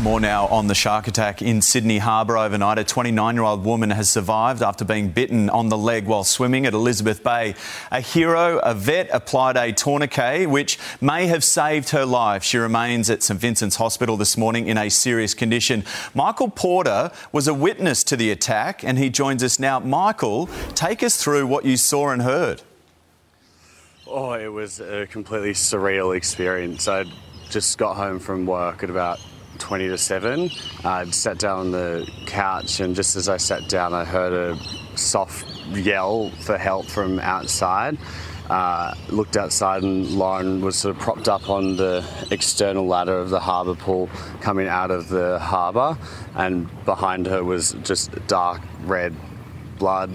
More now on the shark attack in Sydney Harbour overnight. A 29 year old woman has survived after being bitten on the leg while swimming at Elizabeth Bay. A hero, a vet, applied a tourniquet which may have saved her life. She remains at St Vincent's Hospital this morning in a serious condition. Michael Porter was a witness to the attack and he joins us now. Michael, take us through what you saw and heard. Oh, it was a completely surreal experience. I just got home from work at about 20 to 7. I'd sat down on the couch, and just as I sat down, I heard a soft yell for help from outside. Uh, looked outside, and Lauren was sort of propped up on the external ladder of the harbour pool coming out of the harbour, and behind her was just dark red blood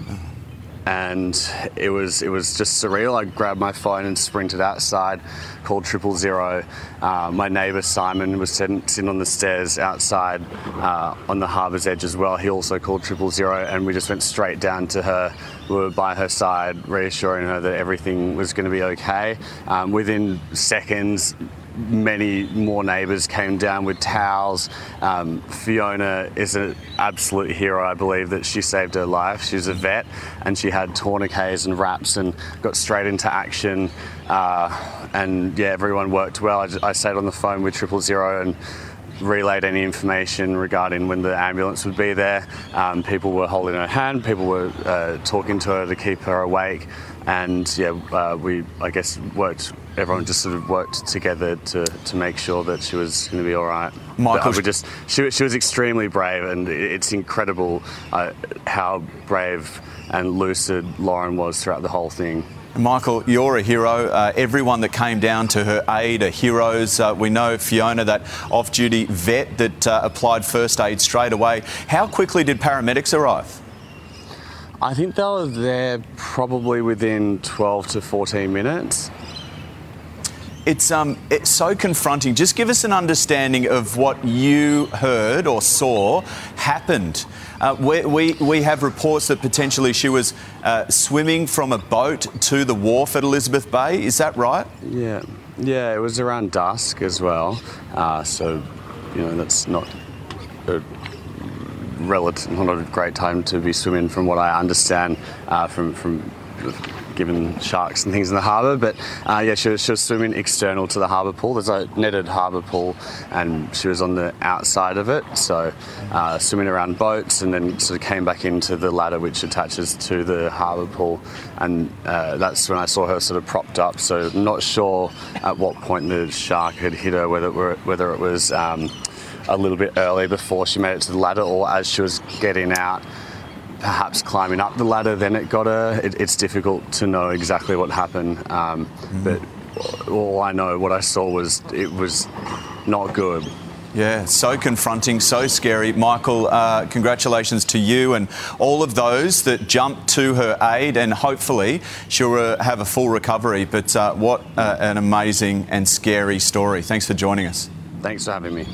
and it was it was just surreal. I grabbed my phone and sprinted outside, called triple zero. Uh, my neighbour Simon was sitting, on the stairs outside uh, on the harbour's edge as well. He also called triple zero, and we just went straight down to her. We were by her side, reassuring her that everything was going to be okay. Um, within seconds, many more neighbours came down with towels. Um, Fiona is an absolute hero. I believe that she saved her life. She's a vet and she had tourniquets and wraps and got straight into action. Uh, and yeah, everyone worked well. I, just, I stayed on the phone with Triple Zero and relayed any information regarding when the ambulance would be there. Um, people were holding her hand, people were uh, talking to her to keep her awake, and yeah, uh, we I guess worked. Everyone just sort of worked together to, to make sure that she was going to be all right. Michael, we just she, she was extremely brave, and it's incredible uh, how brave and lucid Lauren was throughout the whole thing. Michael, you're a hero. Uh, everyone that came down to her aid are heroes. Uh, we know Fiona, that off duty vet that uh, applied first aid straight away. How quickly did paramedics arrive? I think they were there probably within 12 to 14 minutes. It's, um, it's so confronting. Just give us an understanding of what you heard or saw happened uh, we, we, we, have reports that potentially she was uh, swimming from a boat to the wharf at Elizabeth Bay. Is that right? Yeah, yeah. It was around dusk as well. Uh, so, you know, that's not a relative, not a great time to be swimming, from what I understand uh, from from given sharks and things in the harbour. But uh, yeah, she was, she was swimming external to the harbour pool. There's a netted harbour pool, and she was on the outside of it. So uh, swimming around boats, and then sort of came back into the ladder which attaches to the harbour pool, and uh, that's when I saw her sort of propped up. So not sure at what point the shark had hit her, whether it were, whether it was. Um, a little bit early before she made it to the ladder, or as she was getting out, perhaps climbing up the ladder, then it got her. It, it's difficult to know exactly what happened, um, mm. but all I know, what I saw was it was not good. Yeah, so confronting, so scary. Michael, uh, congratulations to you and all of those that jumped to her aid, and hopefully she'll uh, have a full recovery. But uh, what uh, an amazing and scary story. Thanks for joining us. Thanks for having me.